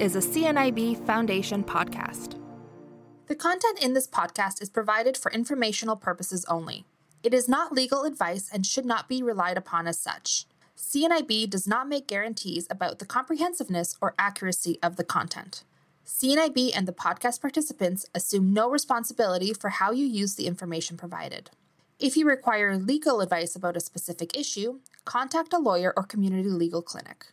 is a CNIB Foundation podcast. The content in this podcast is provided for informational purposes only. It is not legal advice and should not be relied upon as such. CNIB does not make guarantees about the comprehensiveness or accuracy of the content. CNIB and the podcast participants assume no responsibility for how you use the information provided. If you require legal advice about a specific issue, contact a lawyer or community legal clinic.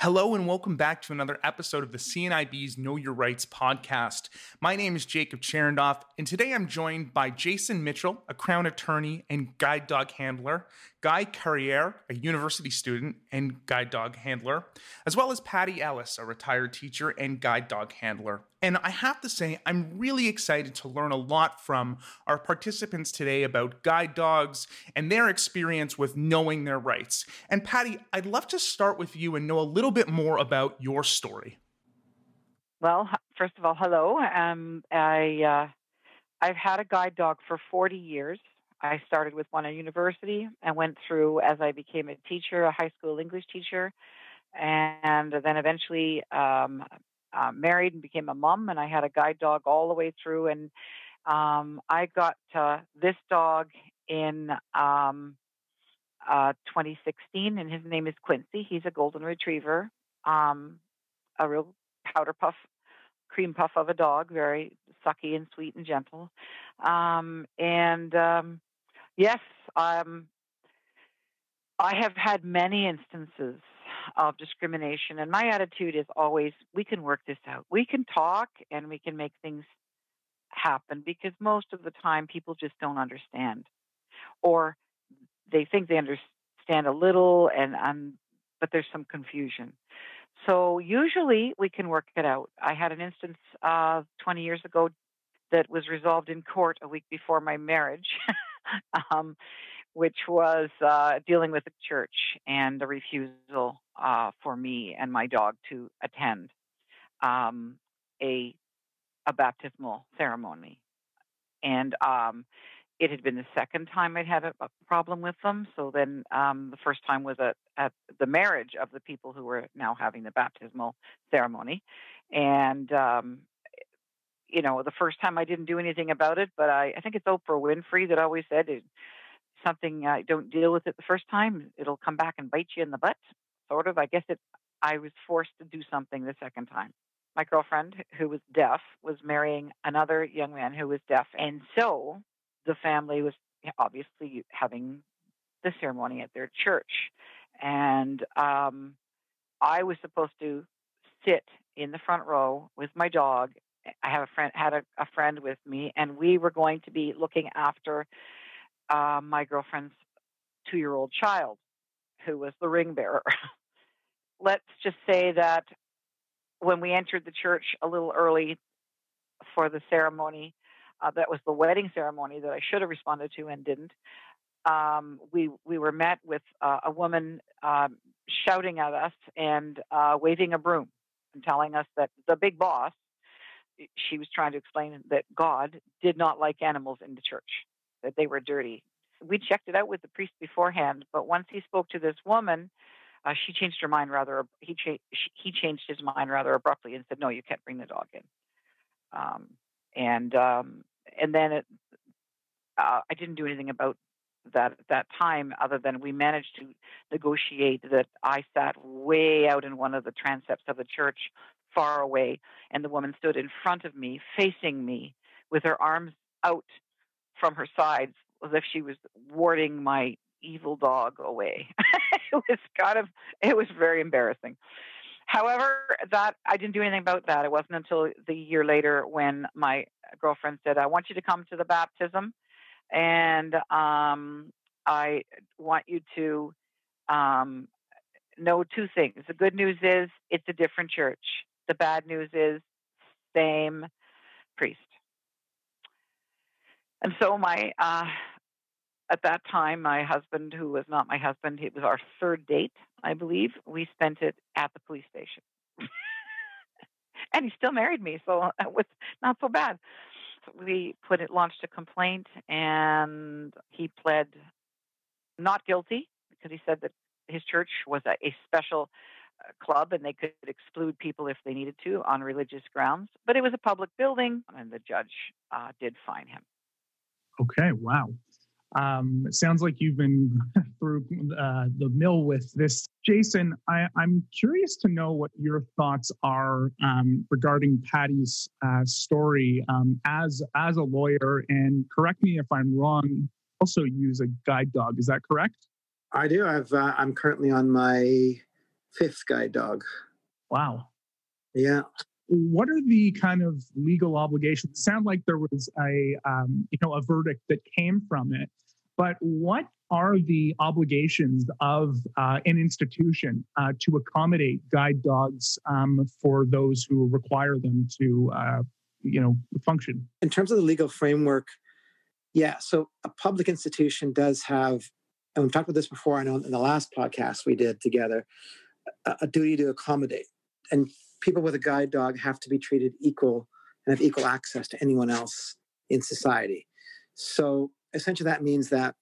Hello and welcome back to another episode of the CNIB's Know Your Rights podcast. My name is Jacob Cherendoff, and today I'm joined by Jason Mitchell, a Crown attorney and guide dog handler, Guy Carriere, a university student and guide dog handler, as well as Patty Ellis, a retired teacher and guide dog handler. And I have to say, I'm really excited to learn a lot from our participants today about guide dogs and their experience with knowing their rights. And Patty, I'd love to start with you and know a little bit more about your story. Well, first of all, hello. Um, I uh, I've had a guide dog for 40 years. I started with one at university and went through as I became a teacher, a high school English teacher, and then eventually um, uh, married and became a mom, and I had a guide dog all the way through. And um, I got uh, this dog in um, uh, 2016, and his name is Quincy. He's a golden retriever, um, a real powder puff, cream puff of a dog, very sucky and sweet and gentle. Um, and um, yes, um, I have had many instances of discrimination. And my attitude is always we can work this out. We can talk and we can make things happen because most of the time people just don't understand or they think they understand a little and um, but there's some confusion. So usually we can work it out. I had an instance uh, 20 years ago that was resolved in court a week before my marriage. um, which was uh, dealing with the church and the refusal uh, for me and my dog to attend um, a a baptismal ceremony, and um, it had been the second time I'd had a, a problem with them. So then um, the first time was at, at the marriage of the people who were now having the baptismal ceremony, and um, you know, the first time I didn't do anything about it, but I, I think it's Oprah Winfrey that always said something uh, don't deal with it the first time, it'll come back and bite you in the butt. Sort of. I guess it. I was forced to do something the second time. My girlfriend, who was deaf, was marrying another young man who was deaf, and so the family was obviously having the ceremony at their church, and um, I was supposed to sit in the front row with my dog. I have a friend had a, a friend with me, and we were going to be looking after uh, my girlfriend's two year old child, who was the ring bearer. Let's just say that when we entered the church a little early for the ceremony, uh, that was the wedding ceremony that I should have responded to and didn't. Um, we we were met with uh, a woman um, shouting at us and uh, waving a broom and telling us that the big boss. She was trying to explain that God did not like animals in the church that they were dirty. We checked it out with the priest beforehand, but once he spoke to this woman, uh, she changed her mind rather. He cha- he changed his mind rather abruptly and said, "No, you can't bring the dog in." Um, and um, and then it, uh, I didn't do anything about that at that time, other than we managed to negotiate that I sat way out in one of the transepts of the church, far away, and the woman stood in front of me, facing me, with her arms out from her sides as if she was warding my evil dog away. it was kind of it was very embarrassing. However, that I didn't do anything about that. It wasn't until the year later when my girlfriend said, "I want you to come to the baptism, and um, I want you to um, know two things. The good news is it's a different church. The bad news is same priest. And so my uh, at that time, my husband, who was not my husband, it was our third date, I believe. We spent it at the police station, and he still married me, so it was not so bad. We put it, launched a complaint, and he pled not guilty because he said that his church was a, a special club and they could exclude people if they needed to on religious grounds. But it was a public building, and the judge uh, did fine him. Okay, wow. Um, sounds like you've been through uh, the mill with this. Jason, I, am curious to know what your thoughts are um, regarding Patty's uh, story um, as as a lawyer. And correct me if I'm wrong. Also, use a guide dog. Is that correct? I do. I've uh, I'm currently on my fifth guide dog. Wow. Yeah. What are the kind of legal obligations? Sound like there was a um, you know a verdict that came from it, but what are the obligations of uh, an institution uh, to accommodate guide dogs um, for those who require them to uh, you know function? In terms of the legal framework, yeah. So a public institution does have, and we've talked about this before. I know in the last podcast we did together a duty to accommodate. And people with a guide dog have to be treated equal and have equal access to anyone else in society. So essentially, that means that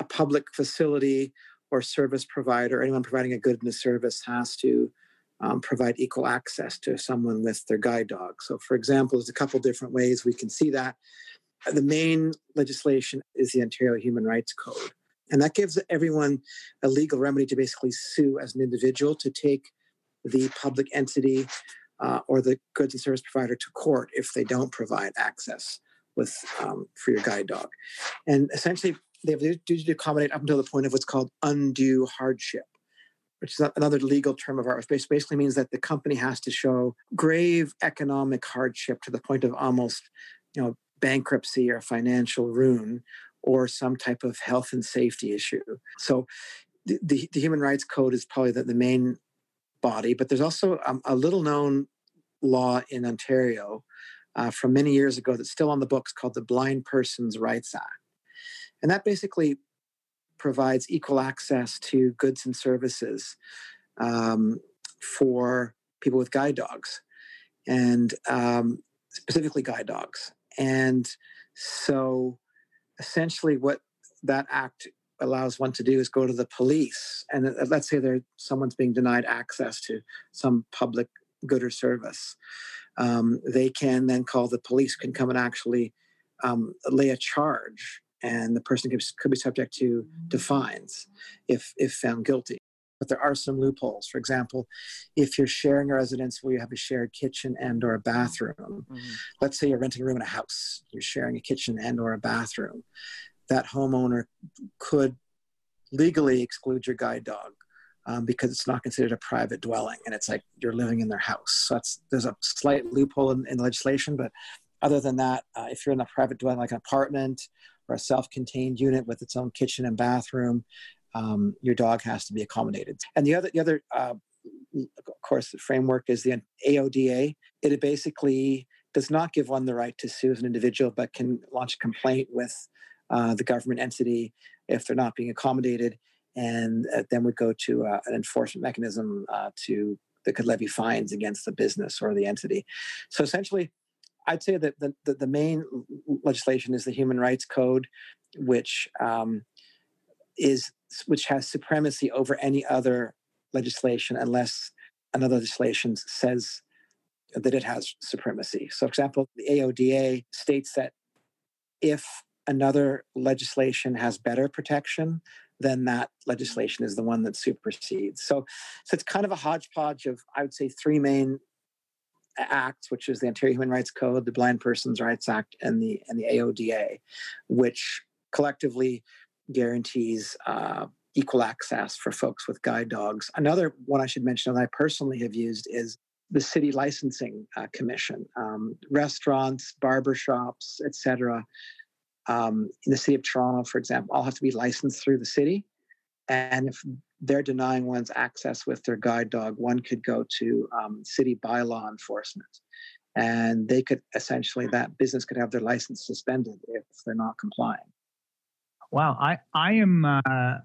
a public facility or service provider, anyone providing a good and a service, has to um, provide equal access to someone with their guide dog. So, for example, there's a couple different ways we can see that. The main legislation is the Ontario Human Rights Code. And that gives everyone a legal remedy to basically sue as an individual to take the public entity uh, or the goods and service provider to court if they don't provide access with um, for your guide dog. And essentially, they have the duty to accommodate up until the point of what's called undue hardship, which is another legal term of art, which basically means that the company has to show grave economic hardship to the point of almost, you know, bankruptcy or financial ruin or some type of health and safety issue. So the, the, the Human Rights Code is probably the, the main body, but there's also um, a little known law in Ontario uh, from many years ago that's still on the books called the Blind Persons Rights Act. And that basically provides equal access to goods and services um, for people with guide dogs and um, specifically guide dogs. And so essentially what that act allows one to do is go to the police. And uh, let's say there someone's being denied access to some public good or service. Um, they can then call the police can come and actually um, lay a charge and the person could, could be subject to, to fines if if found guilty but there are some loopholes for example if you're sharing a residence where you have a shared kitchen and or a bathroom mm-hmm. let's say you're renting a room in a house you're sharing a kitchen and or a bathroom that homeowner could legally exclude your guide dog um, because it's not considered a private dwelling and it's like you're living in their house. So that's there's a slight loophole in, in legislation, but other than that, uh, if you're in a private dwelling like an apartment or a self-contained unit with its own kitchen and bathroom, um, your dog has to be accommodated. And the other the other uh, of course the framework is the AODA. It basically does not give one the right to sue as an individual, but can launch a complaint with uh, the government entity if they're not being accommodated, and uh, then would go to uh, an enforcement mechanism uh, to that could levy fines against the business or the entity. So essentially, I'd say that the, the, the main legislation is the Human Rights Code, which um, is which has supremacy over any other legislation unless another legislation says that it has supremacy. So, for example, the AODA states that if another legislation has better protection, then that legislation is the one that supersedes. So, so it's kind of a hodgepodge of, I would say, three main acts, which is the Ontario Human Rights Code, the Blind Persons Rights Act, and the and the AODA, which collectively guarantees uh, equal access for folks with guide dogs. Another one I should mention that I personally have used is the City Licensing uh, Commission. Um, restaurants, barbershops, etc um, in the city of Toronto, for example, all have to be licensed through the city. And if they're denying one's access with their guide dog, one could go to um, city bylaw enforcement. And they could essentially, that business could have their license suspended if they're not complying. Wow, I I am uh,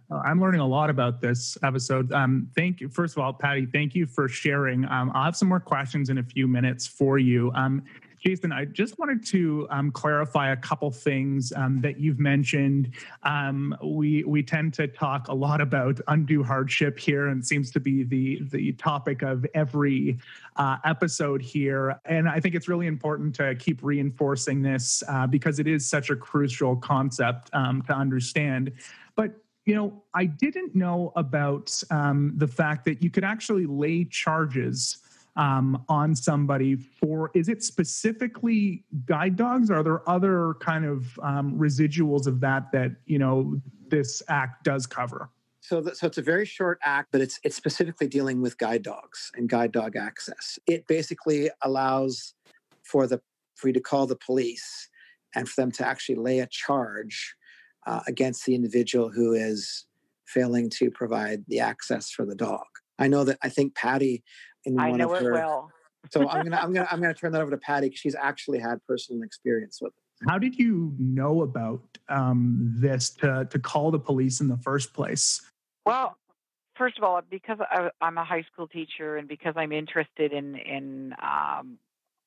I'm learning a lot about this episode. Um, thank you. First of all, Patty, thank you for sharing. Um, I'll have some more questions in a few minutes for you. Um, Jason, I just wanted to um, clarify a couple things um, that you've mentioned. Um, we we tend to talk a lot about undue hardship here, and seems to be the the topic of every uh, episode here. And I think it's really important to keep reinforcing this uh, because it is such a crucial concept um, to understand. But you know, I didn't know about um, the fact that you could actually lay charges um, on somebody for is it specifically guide dogs are there other kind of um, residuals of that that you know this act does cover so, the, so it's a very short act, but it's it's specifically dealing with guide dogs and guide dog access. It basically allows for the for you to call the police and for them to actually lay a charge uh, against the individual who is failing to provide the access for the dog. I know that I think Patty in I one know of her. well. so I'm gonna I'm gonna I'm gonna turn that over to Patty because she's actually had personal experience with it. How did you know about um, this to to call the police in the first place? Well, first of all, because I, am a high school teacher and because I'm interested in in um,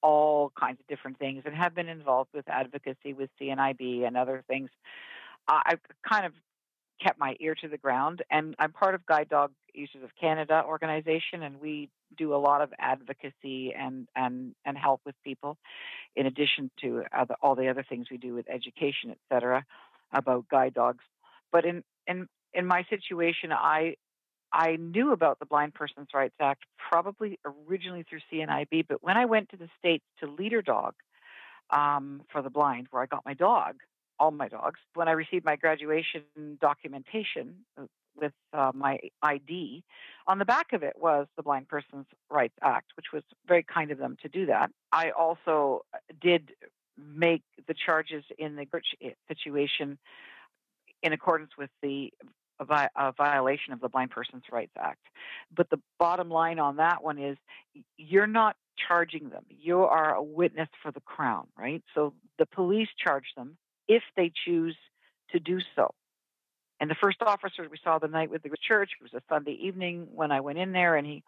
all kinds of different things and have been involved with advocacy with CNIB and other things, I've kind of kept my ear to the ground. And I'm part of Guide Dog Users of Canada organization, and we do a lot of advocacy and and and help with people, in addition to other, all the other things we do with education, et cetera, about guide dogs. But in in in my situation, I I knew about the Blind Persons Rights Act probably originally through CNIB, but when I went to the states to Leader Dog um, for the blind, where I got my dog, all my dogs. When I received my graduation documentation uh, with uh, my ID, on the back of it was the Blind Persons Rights Act, which was very kind of them to do that. I also uh, did make the charges in the situation in accordance with the a, a, violation of the Blind Persons Rights Act. But the bottom line on that one is you're not charging them. You are a witness for the Crown, right? So the police charge them if they choose to do so. And the first officer we saw the night with the church, it was a Sunday evening when I went in there, and he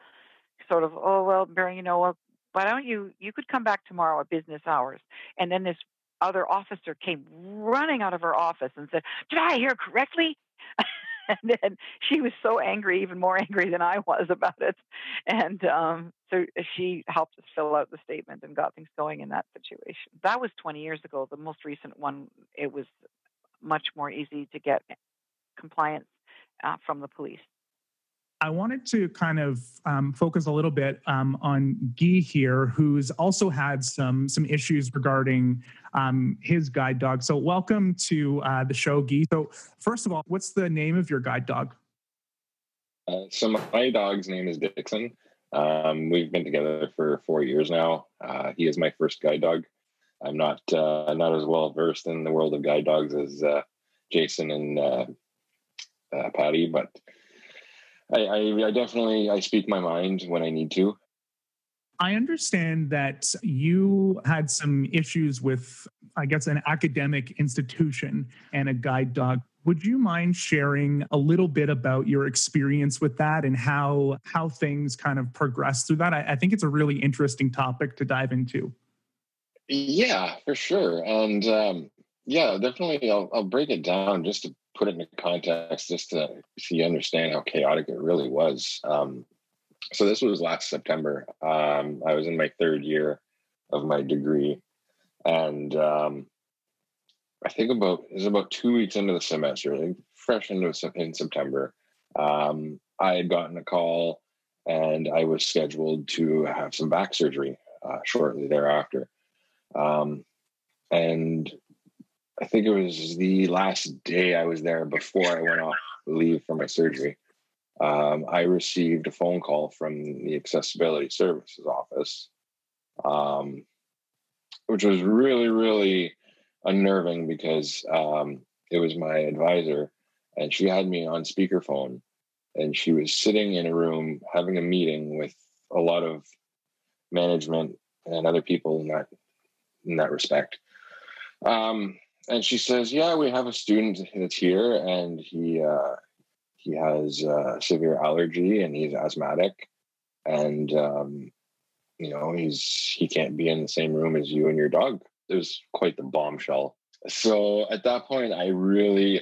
sort of, oh, well, Barry, you know, why don't you, you could come back tomorrow at business hours. And then this other officer came running out of her office and said, Did I hear correctly? and then she was so angry, even more angry than I was about it. And um, so she helped us fill out the statement and got things going in that situation. That was 20 years ago. The most recent one, it was much more easy to get compliance uh, from the police. I wanted to kind of um, focus a little bit um, on Guy here, who's also had some some issues regarding um, his guide dog. So, welcome to uh, the show, Guy. So, first of all, what's the name of your guide dog? Uh, so, my dog's name is Dixon. Um, we've been together for four years now. Uh, he is my first guide dog. I'm not uh, not as well versed in the world of guide dogs as uh, Jason and uh, Patty, but I, I, I definitely I speak my mind when I need to. I understand that you had some issues with, I guess, an academic institution and a guide dog. Would you mind sharing a little bit about your experience with that and how how things kind of progressed through that? I, I think it's a really interesting topic to dive into. Yeah, for sure, and um, yeah, definitely. I'll, I'll break it down just to put it into context just to so you understand how chaotic it really was. Um, so this was last September. Um, I was in my third year of my degree, and um, I think about it was about two weeks into the semester, like fresh into in September. Um, I had gotten a call, and I was scheduled to have some back surgery uh, shortly thereafter. Um, and I think it was the last day I was there before I went off leave for my surgery. Um, I received a phone call from the accessibility services office, um, which was really, really unnerving because um, it was my advisor and she had me on speakerphone and she was sitting in a room having a meeting with a lot of management and other people in that in that respect. Um, and she says, "Yeah, we have a student that's here, and he uh, he has severe allergy, and he's asthmatic, and um, you know, he's he can't be in the same room as you and your dog. It was quite the bombshell. So at that point, I really,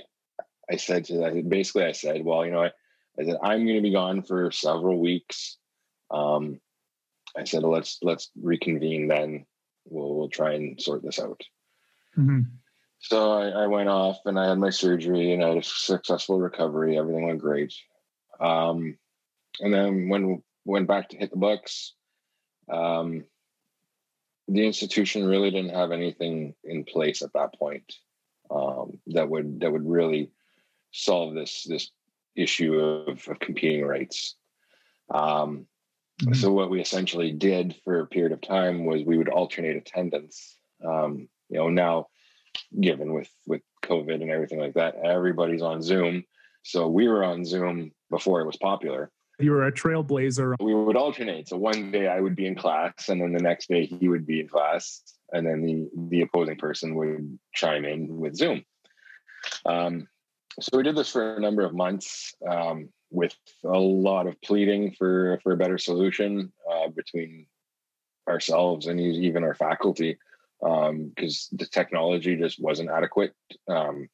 I said to that, basically, I said, well, you know, I, I said I'm going to be gone for several weeks. Um, I said, let's let's reconvene then. We'll we'll try and sort this out. Mm-hmm. So I, I, went off and I had my surgery and I had a successful recovery. Everything went great. Um, and then when went back to hit the books, um, the institution really didn't have anything in place at that point um, that would that would really solve this this issue of, of competing rights. Um, mm-hmm. So what we essentially did for a period of time was we would alternate attendance. Um, you know, now given with with COVID and everything like that, everybody's on Zoom. So we were on Zoom before it was popular. You were a trailblazer. We would alternate. So one day I would be in class, and then the next day he would be in class, and then the the opposing person would chime in with Zoom. Um, so we did this for a number of months um, with a lot of pleading for for a better solution uh, between ourselves and even our faculty because um, the technology just wasn't adequate. Um,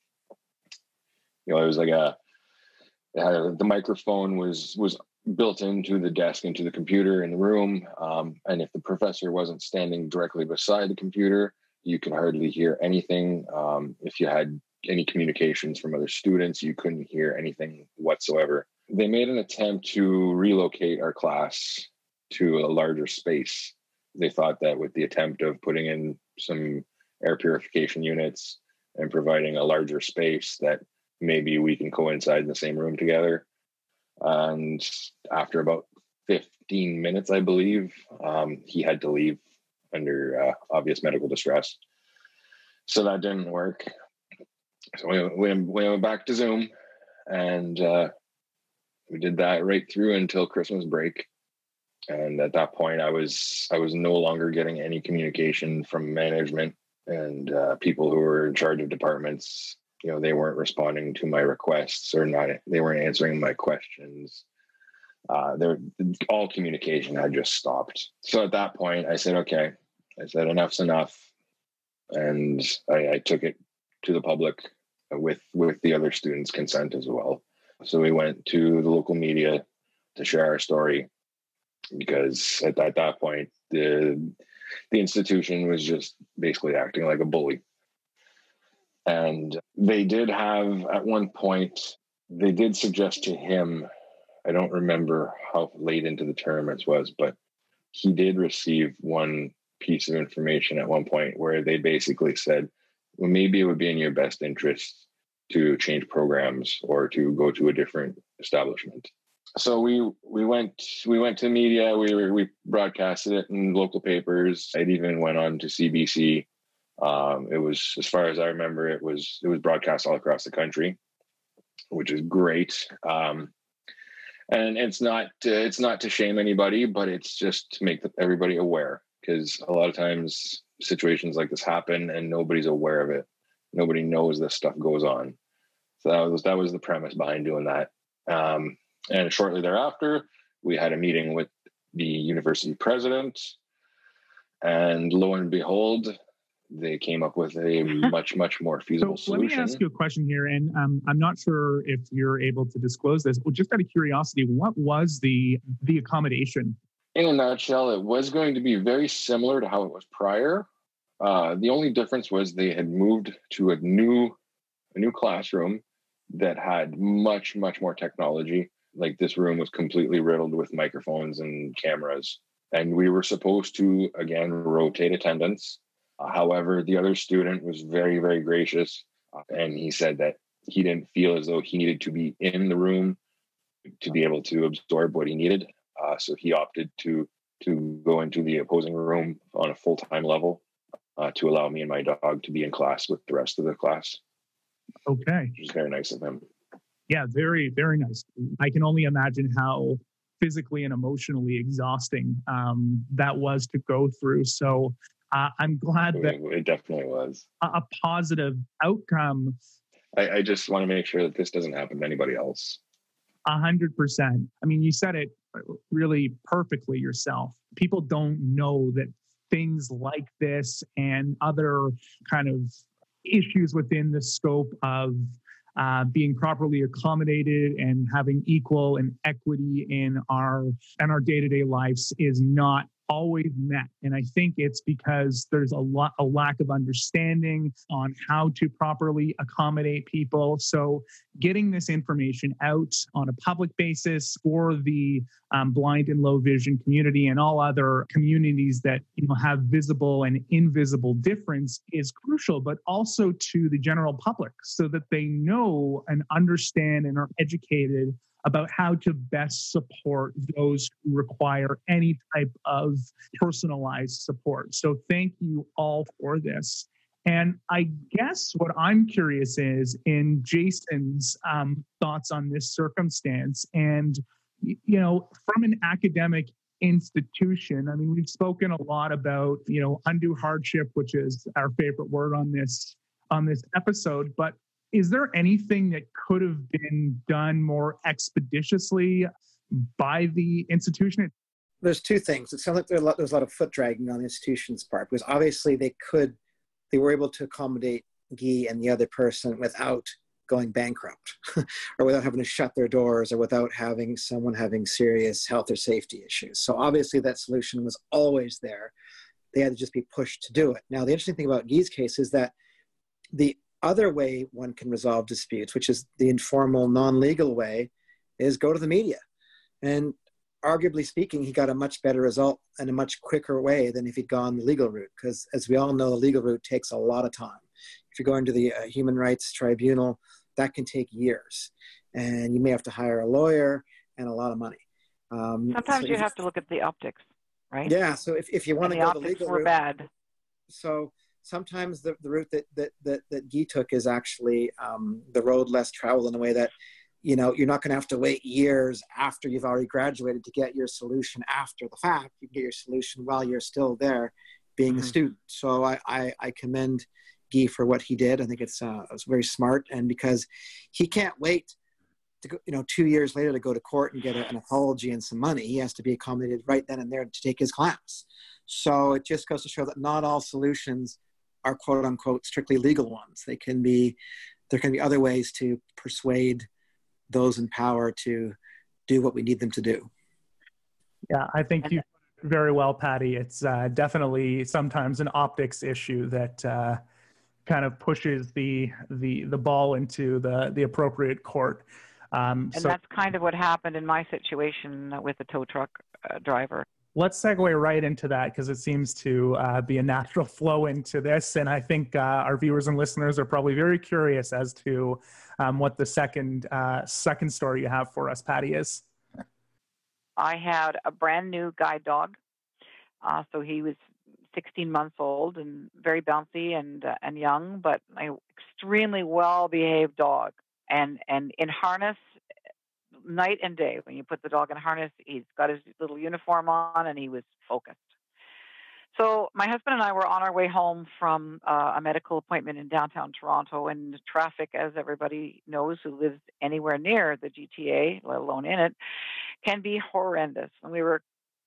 you know, it was like a the microphone was was built into the desk into the computer in the room. Um, and if the professor wasn't standing directly beside the computer you could hardly hear anything. Um, if you had any communications from other students you couldn't hear anything whatsoever. They made an attempt to relocate our class to a larger space they thought that with the attempt of putting in some air purification units and providing a larger space that maybe we can coincide in the same room together and after about 15 minutes, I believe, um, he had to leave under uh, obvious medical distress. So that didn't work. So we, we, we went back to Zoom and uh, we did that right through until Christmas break. And at that point, I was I was no longer getting any communication from management and uh, people who were in charge of departments. You know they weren't responding to my requests or not they weren't answering my questions. Uh there all communication had just stopped. So at that point i said okay. I said enough's enough. And I, I took it to the public with with the other students consent as well. So we went to the local media to share our story because at, at that point the the institution was just basically acting like a bully and they did have, at one point, they did suggest to him, I don't remember how late into the term it was, but he did receive one piece of information at one point where they basically said, well, maybe it would be in your best interest to change programs or to go to a different establishment. So we we went we went to media. We we broadcasted it in local papers. It even went on to CBC. Um, it was, as far as I remember, it was it was broadcast all across the country, which is great. Um, and it's not to, it's not to shame anybody, but it's just to make everybody aware because a lot of times situations like this happen and nobody's aware of it. Nobody knows this stuff goes on. So that was that was the premise behind doing that. Um, and shortly thereafter, we had a meeting with the university president, and lo and behold, they came up with a much much more feasible so solution. Let me ask you a question here, and um, I'm not sure if you're able to disclose this. But just out of curiosity, what was the the accommodation? In a nutshell, it was going to be very similar to how it was prior. Uh, the only difference was they had moved to a new a new classroom that had much much more technology. Like this room was completely riddled with microphones and cameras, and we were supposed to again rotate attendance however, the other student was very, very gracious. Uh, and he said that he didn't feel as though he needed to be in the room to be able to absorb what he needed. Uh, so he opted to to go into the opposing room on a full time level uh, to allow me and my dog to be in class with the rest of the class. Okay, which is very nice of him. Yeah, very very nice. I can only imagine how physically and emotionally exhausting um, that was to go through. So uh, I'm glad that it definitely was a, a positive outcome. I, I just want to make sure that this doesn't happen to anybody else. A hundred percent. I mean, you said it. really perfectly yourself. People don't know that things like this and other kind of issues within the scope of uh, being properly accommodated and having equal and equity in our in our day-to-day lives is not always met. And I think it's because there's a lot a lack of understanding on how to properly accommodate people. So getting this information out on a public basis for the um, blind and low vision community and all other communities that you know have visible and invisible difference is crucial, but also to the general public so that they know and understand and are educated about how to best support those who require any type of personalized support. So, thank you all for this. And I guess what I'm curious is in Jason's um, thoughts on this circumstance. And, you know, from an academic institution, I mean, we've spoken a lot about, you know, undue hardship, which is our favorite word on this on this episode. But is there anything that could have been done more expeditiously by the institution? There's two things. It sounds like there's a lot, there's a lot of foot dragging on the institution's part because obviously they could, they were able to accommodate Guy and the other person without going bankrupt or without having to shut their doors or without having someone having serious health or safety issues. So obviously that solution was always there. They had to just be pushed to do it. Now, the interesting thing about Guy's case is that the other way one can resolve disputes, which is the informal, non legal way, is go to the media. And arguably speaking, he got a much better result and a much quicker way than if he'd gone the legal route. Because as we all know, the legal route takes a lot of time. If you're going to the uh, Human Rights Tribunal, that can take years. And you may have to hire a lawyer and a lot of money. Um, Sometimes so you have to look at the optics, right? Yeah. So if, if you want and to go the the legal were route, bad. So sometimes the, the route that, that, that, that Guy took is actually um, the road less traveled in a way that, you know, you're not going to have to wait years after you've already graduated to get your solution after the fact. You can get your solution while you're still there being mm-hmm. a student. So I, I, I, commend Guy for what he did. I think it's, uh, it's very smart. And because he can't wait to go, you know, two years later to go to court and get a, an apology and some money, he has to be accommodated right then and there to take his class. So it just goes to show that not all solutions – are quote unquote strictly legal ones. They can be, there can be other ways to persuade those in power to do what we need them to do. Yeah, I think you very well, Patty. It's uh, definitely sometimes an optics issue that uh, kind of pushes the the the ball into the the appropriate court. Um, and so, that's kind of what happened in my situation with the tow truck uh, driver let's segue right into that because it seems to uh, be a natural flow into this. And I think uh, our viewers and listeners are probably very curious as to um, what the second uh, second story you have for us, Patty, is. I had a brand new guide dog. Uh, so he was 16 months old and very bouncy and uh, and young, but an extremely well behaved dog. And and in harness night and day. When you put the dog in harness, he's got his little uniform on and he was focused. So my husband and I were on our way home from uh, a medical appointment in downtown Toronto, and traffic, as everybody knows who lives anywhere near the GTA, let alone in it, can be horrendous. And we were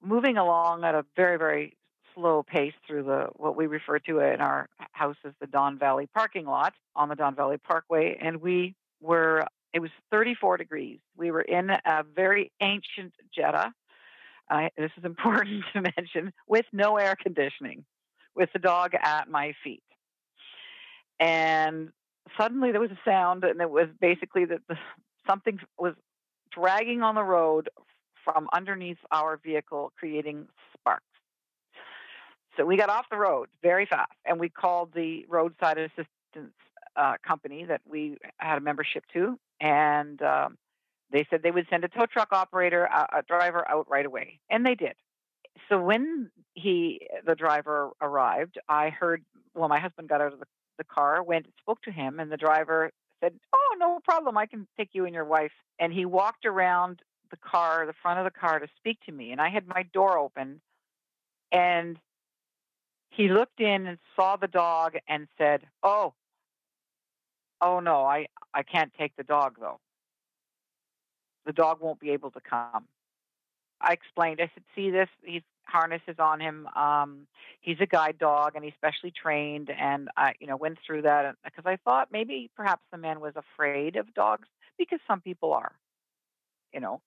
moving along at a very, very slow pace through the what we refer to in our house as the Don Valley parking lot on the Don Valley Parkway, and we were it was 34 degrees. We were in a very ancient Jetta. Uh, this is important to mention with no air conditioning, with the dog at my feet. And suddenly there was a sound, and it was basically that the, something was dragging on the road from underneath our vehicle, creating sparks. So we got off the road very fast, and we called the roadside assistance uh, company that we had a membership to, and um, they said they would send a tow truck operator, a, a driver out right away, and they did. So when he, the driver, arrived, I heard. Well, my husband got out of the, the car, went, spoke to him, and the driver said, "Oh, no problem. I can take you and your wife." And he walked around the car, the front of the car, to speak to me, and I had my door open, and he looked in and saw the dog and said, "Oh, Oh no, I I can't take the dog though. The dog won't be able to come. I explained. I said, "See this? He's harnesses on him. Um, he's a guide dog and he's specially trained." And I, you know, went through that because I thought maybe perhaps the man was afraid of dogs because some people are, you know.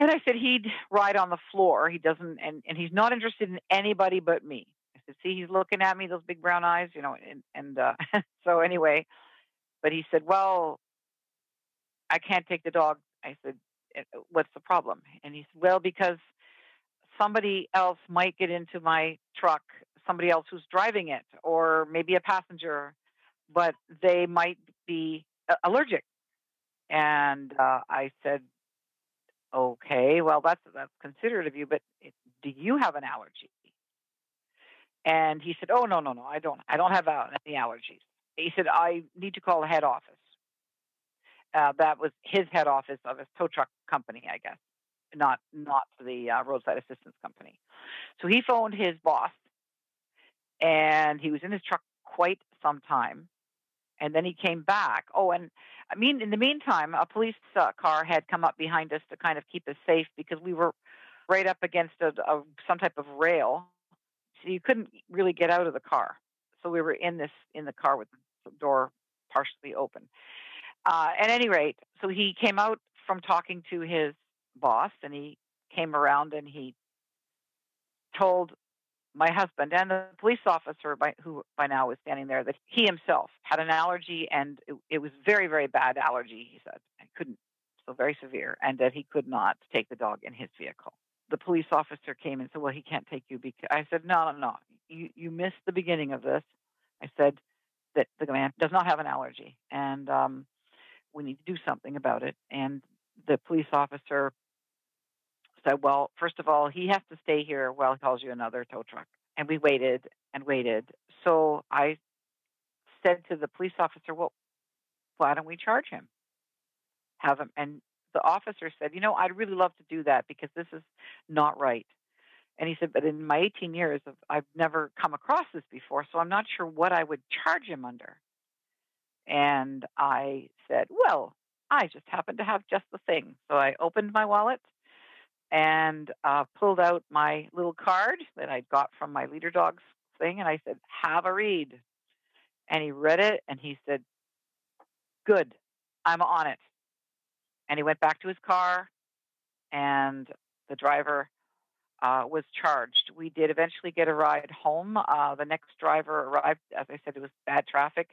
And I said he'd ride on the floor. He doesn't, and and he's not interested in anybody but me. I said, "See, he's looking at me, those big brown eyes, you know." And and uh, so anyway, but he said, "Well, I can't take the dog." I said, eh, "What's the problem?" And he said, "Well, because somebody else might get into my truck, somebody else who's driving it, or maybe a passenger, but they might be allergic." And uh, I said, "Okay, well, that's that's considerate of you, but do you have an allergy?" And he said, "Oh no, no, no, I don't. I don't have uh, any allergies." He said, I need to call the head office. Uh, that was his head office of his tow truck company, I guess, not not the uh, roadside assistance company. So he phoned his boss, and he was in his truck quite some time, and then he came back. Oh, and I mean, in the meantime, a police uh, car had come up behind us to kind of keep us safe because we were right up against a, a some type of rail, so you couldn't really get out of the car. So we were in this in the car with the door partially open. Uh, at any rate, so he came out from talking to his boss, and he came around and he told my husband and the police officer by, who by now was standing there that he himself had an allergy and it, it was very very bad allergy he said I couldn't so very severe and that he could not take the dog in his vehicle the police officer came and said well he can't take you because i said no no no you, you missed the beginning of this. I said that the man does not have an allergy and um, we need to do something about it. And the police officer said, well, first of all, he has to stay here while he calls you another tow truck. And we waited and waited. So I said to the police officer, well, why don't we charge him? Have him. And the officer said, you know, I'd really love to do that because this is not right. And he said, but in my 18 years, I've never come across this before, so I'm not sure what I would charge him under. And I said, well, I just happen to have just the thing. So I opened my wallet and uh, pulled out my little card that I'd got from my leader dogs thing, and I said, have a read. And he read it and he said, good, I'm on it. And he went back to his car, and the driver uh, was charged. We did eventually get a ride home. Uh, the next driver arrived, as I said, it was bad traffic,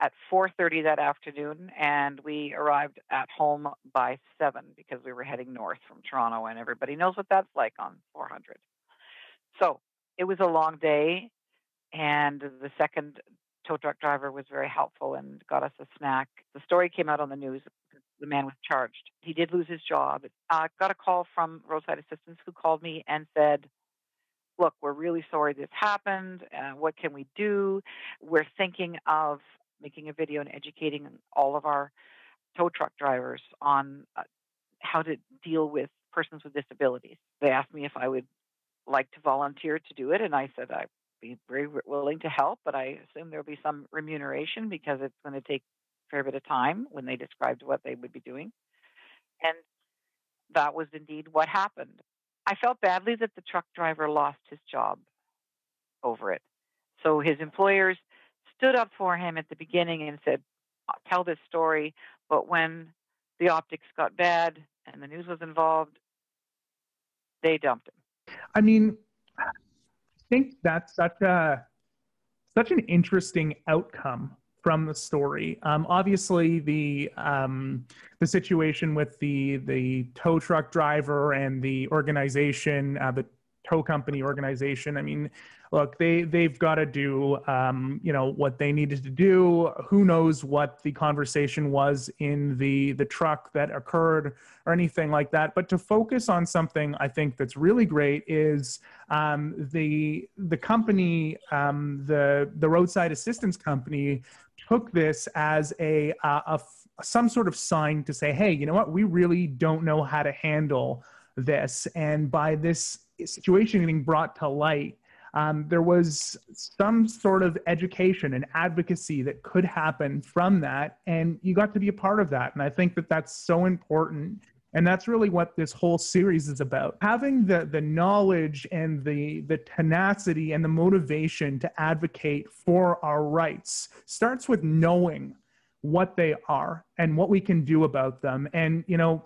at 4:30 that afternoon, and we arrived at home by seven because we were heading north from Toronto, and everybody knows what that's like on 400. So it was a long day, and the second tow truck driver was very helpful and got us a snack. The story came out on the news the man was charged. He did lose his job. I got a call from roadside assistance who called me and said, Look, we're really sorry this happened. Uh, what can we do? We're thinking of making a video and educating all of our tow truck drivers on uh, how to deal with persons with disabilities. They asked me if I would like to volunteer to do it, and I said I'd be very willing to help, but I assume there'll be some remuneration because it's going to take fair bit of time when they described what they would be doing. And that was indeed what happened. I felt badly that the truck driver lost his job over it. So his employers stood up for him at the beginning and said, uh, Tell this story. But when the optics got bad and the news was involved, they dumped him. I mean, I think that's such a such an interesting outcome from the story. Um, obviously, the um, the situation with the the tow truck driver and the organization, uh, the tow company organization. I mean, look, they they've got to do um, you know what they needed to do. Who knows what the conversation was in the the truck that occurred or anything like that. But to focus on something I think that's really great is um, the the company, um, the the roadside assistance company, took this as a, a some sort of sign to say, hey, you know what, we really don't know how to handle this, and by this situation getting brought to light, um, there was some sort of education and advocacy that could happen from that, and you got to be a part of that. And I think that that's so important and that's really what this whole series is about. Having the the knowledge and the the tenacity and the motivation to advocate for our rights starts with knowing what they are and what we can do about them. And you know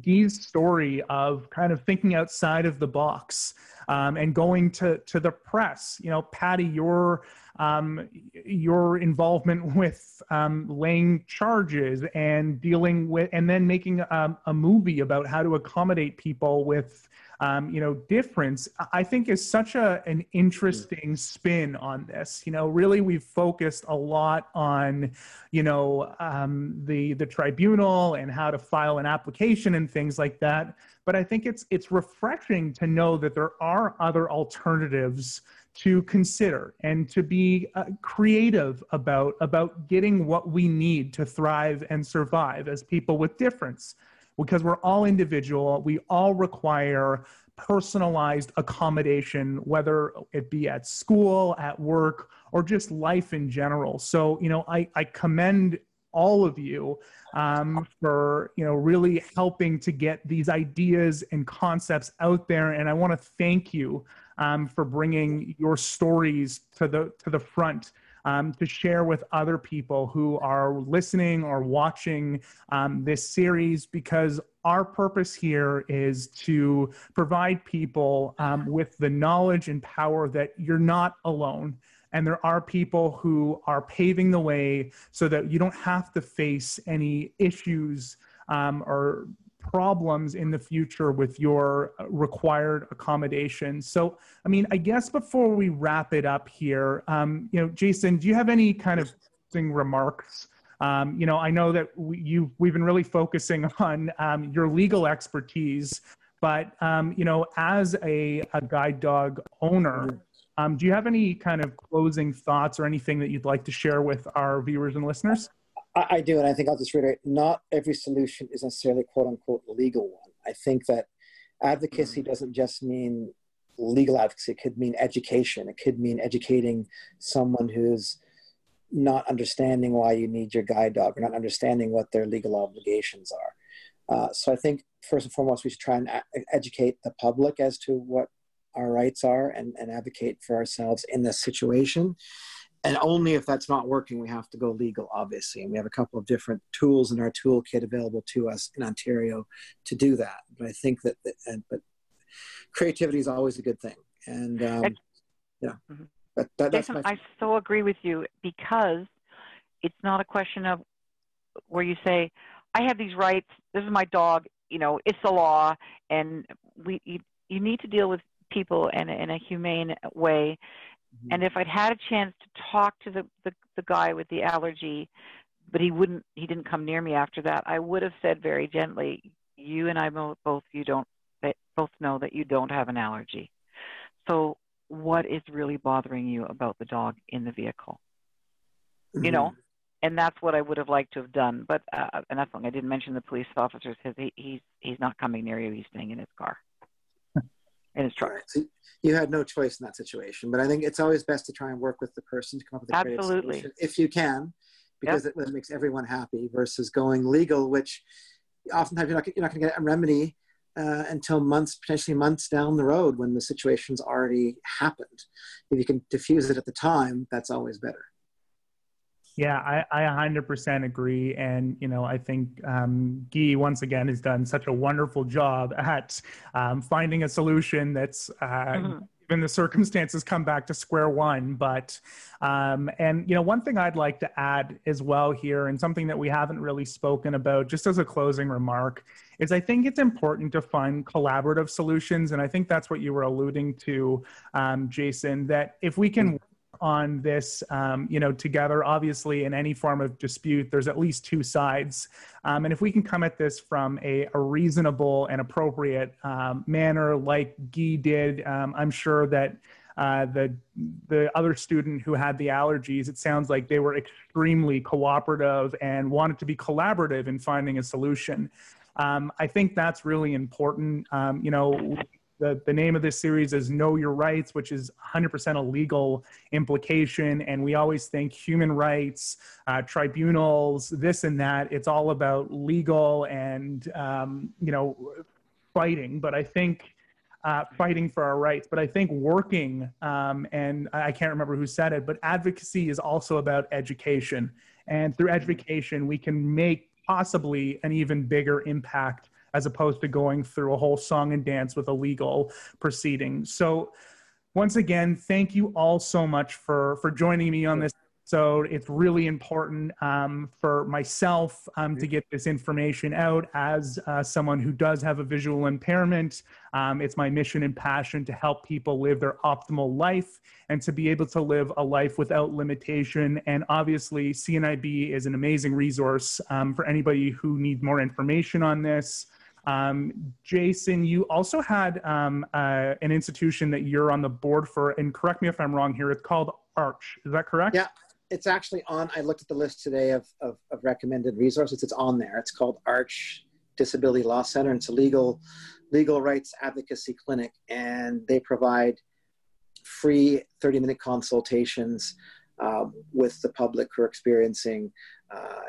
Guy's story of kind of thinking outside of the box um, and going to to the press. You know, Patty, your um, your involvement with um, laying charges and dealing with, and then making a, a movie about how to accommodate people with um, you know, difference, I think is such a an interesting spin on this. You know, really we've focused a lot on, you know, um, the the tribunal and how to file an application and things like that. But I think it's it's refreshing to know that there are other alternatives to consider and to be uh, creative about about getting what we need to thrive and survive as people with difference because we're all individual. We all require personalized accommodation, whether it be at school, at work, or just life in general. So, you know, I, I commend all of you um, for you know really helping to get these ideas and concepts out there and i want to thank you um, for bringing your stories to the to the front um, to share with other people who are listening or watching um, this series because our purpose here is to provide people um, with the knowledge and power that you're not alone. And there are people who are paving the way so that you don't have to face any issues um, or problems in the future with your uh, required accommodation. So, I mean, I guess before we wrap it up here, um, you know, Jason, do you have any kind of closing remarks? Um, you know, I know that we, you we've been really focusing on um, your legal expertise, but um, you know, as a, a guide dog owner, um, do you have any kind of closing thoughts or anything that you'd like to share with our viewers and listeners? I, I do, and I think I'll just reiterate: not every solution is necessarily "quote unquote" legal one. I think that advocacy mm-hmm. doesn't just mean legal advocacy; it could mean education. It could mean educating someone who's not understanding why you need your guide dog, or not understanding what their legal obligations are. Uh, so I think first and foremost, we should try and a- educate the public as to what our rights are and, and advocate for ourselves in this situation and only if that's not working we have to go legal obviously. And we have a couple of different tools in our toolkit available to us in ontario to do that. But i think that and, but creativity is always a good thing. And um, yeah. mm-hmm. but that, that's Jason, my... i so agree with you because it's not a question of where you say i have these rights. This is my dog. You know it's the law. And we you, you need to deal with people in in a humane way Mm-hmm. And if I'd had a chance to talk to the, the, the guy with the allergy, but he wouldn't, he didn't come near me after that, I would have said very gently, you and I both, you don't, both know that you don't have an allergy. So what is really bothering you about the dog in the vehicle? Mm-hmm. You know, and that's what I would have liked to have done. But uh, and that's I didn't mention the police officers because he, he's he's not coming near you. He's staying in his car in his truck. Right. So you had no choice in that situation, but I think it's always best to try and work with the person to come up with a Absolutely. solution if you can, because yep. it, it, makes everyone happy. Versus going legal, which oftentimes you're not you're not going to get a remedy uh, until months, potentially months down the road when the situation's already happened. If you can diffuse it at the time, that's always better. Yeah, I, I 100% agree. And, you know, I think um, Guy, once again, has done such a wonderful job at um, finding a solution that's, uh, mm-hmm. given the circumstances, come back to square one. But, um, and, you know, one thing I'd like to add as well here, and something that we haven't really spoken about, just as a closing remark, is I think it's important to find collaborative solutions. And I think that's what you were alluding to, um, Jason, that if we can mm-hmm on this, um, you know, together. Obviously, in any form of dispute, there's at least two sides, um, and if we can come at this from a, a reasonable and appropriate um, manner, like Guy did, um, I'm sure that. Uh, the the other student who had the allergies, it sounds like they were extremely cooperative and wanted to be collaborative in finding a solution. Um, I think that's really important. Um, you know, the, the name of this series is Know Your Rights, which is 100% a legal implication. And we always think human rights, uh, tribunals, this and that. It's all about legal and, um, you know, fighting. But I think uh, fighting for our rights. But I think working, um, and I can't remember who said it, but advocacy is also about education. And through education, we can make possibly an even bigger impact as opposed to going through a whole song and dance with a legal proceeding. So, once again, thank you all so much for for joining me on this so it's really important um, for myself um, to get this information out as uh, someone who does have a visual impairment. Um, it's my mission and passion to help people live their optimal life and to be able to live a life without limitation. And obviously, CNIB is an amazing resource um, for anybody who needs more information on this. Um, Jason, you also had um, uh, an institution that you're on the board for, and correct me if I'm wrong here. It's called Arch. Is that correct? Yeah, it's actually on. I looked at the list today of, of, of recommended resources. It's on there. It's called Arch Disability Law Center. It's a legal legal rights advocacy clinic, and they provide free 30 minute consultations um, with the public who are experiencing uh,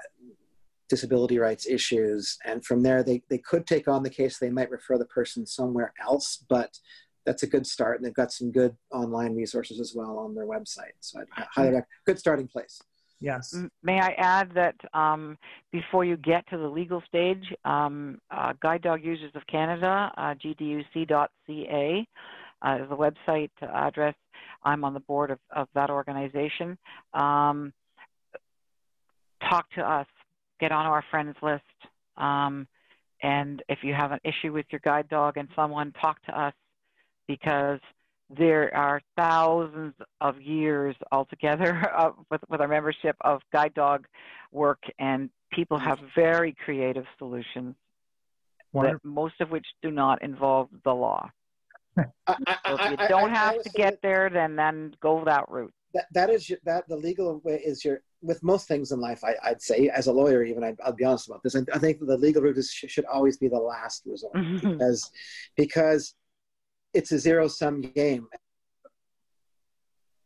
disability rights issues. And from there, they, they could take on the case. They might refer the person somewhere else, but that's a good start. And they've got some good online resources as well on their website. So I'd highly recommend good starting place. Yes. May I add that um, before you get to the legal stage, um, uh, Guide Dog Users of Canada, uh, gduc.ca, uh, is the website address. I'm on the board of, of that organization. Um, talk to us, get on our friends list. Um, and if you have an issue with your guide dog and someone, talk to us because there are thousands of years altogether with, with our membership of guide dog work, and people have very creative solutions, that, most of which do not involve the law. I, I, so if you don't have to get there, then then go that route. That, that is your, that the legal way is your with most things in life. I, would say as a lawyer, even I, will be honest about this. I, I think the legal route is, should always be the last resort because because it's a zero sum game.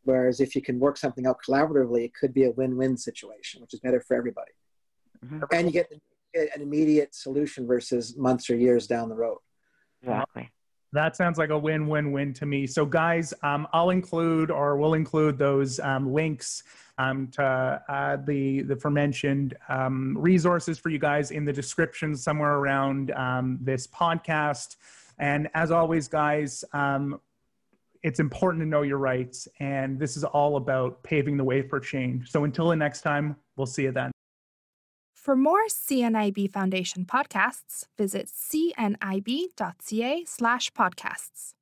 Whereas if you can work something out collaboratively, it could be a win win situation, which is better for everybody. Mm-hmm. And you get an immediate solution versus months or years down the road. Exactly. That sounds like a win-win-win to me. So, guys, um, I'll include or we'll include those um, links um, to uh, the the aforementioned um, resources for you guys in the description somewhere around um, this podcast. And as always, guys, um, it's important to know your rights. And this is all about paving the way for change. So until the next time, we'll see you then. For more CNIB Foundation podcasts, visit cnib.ca slash podcasts.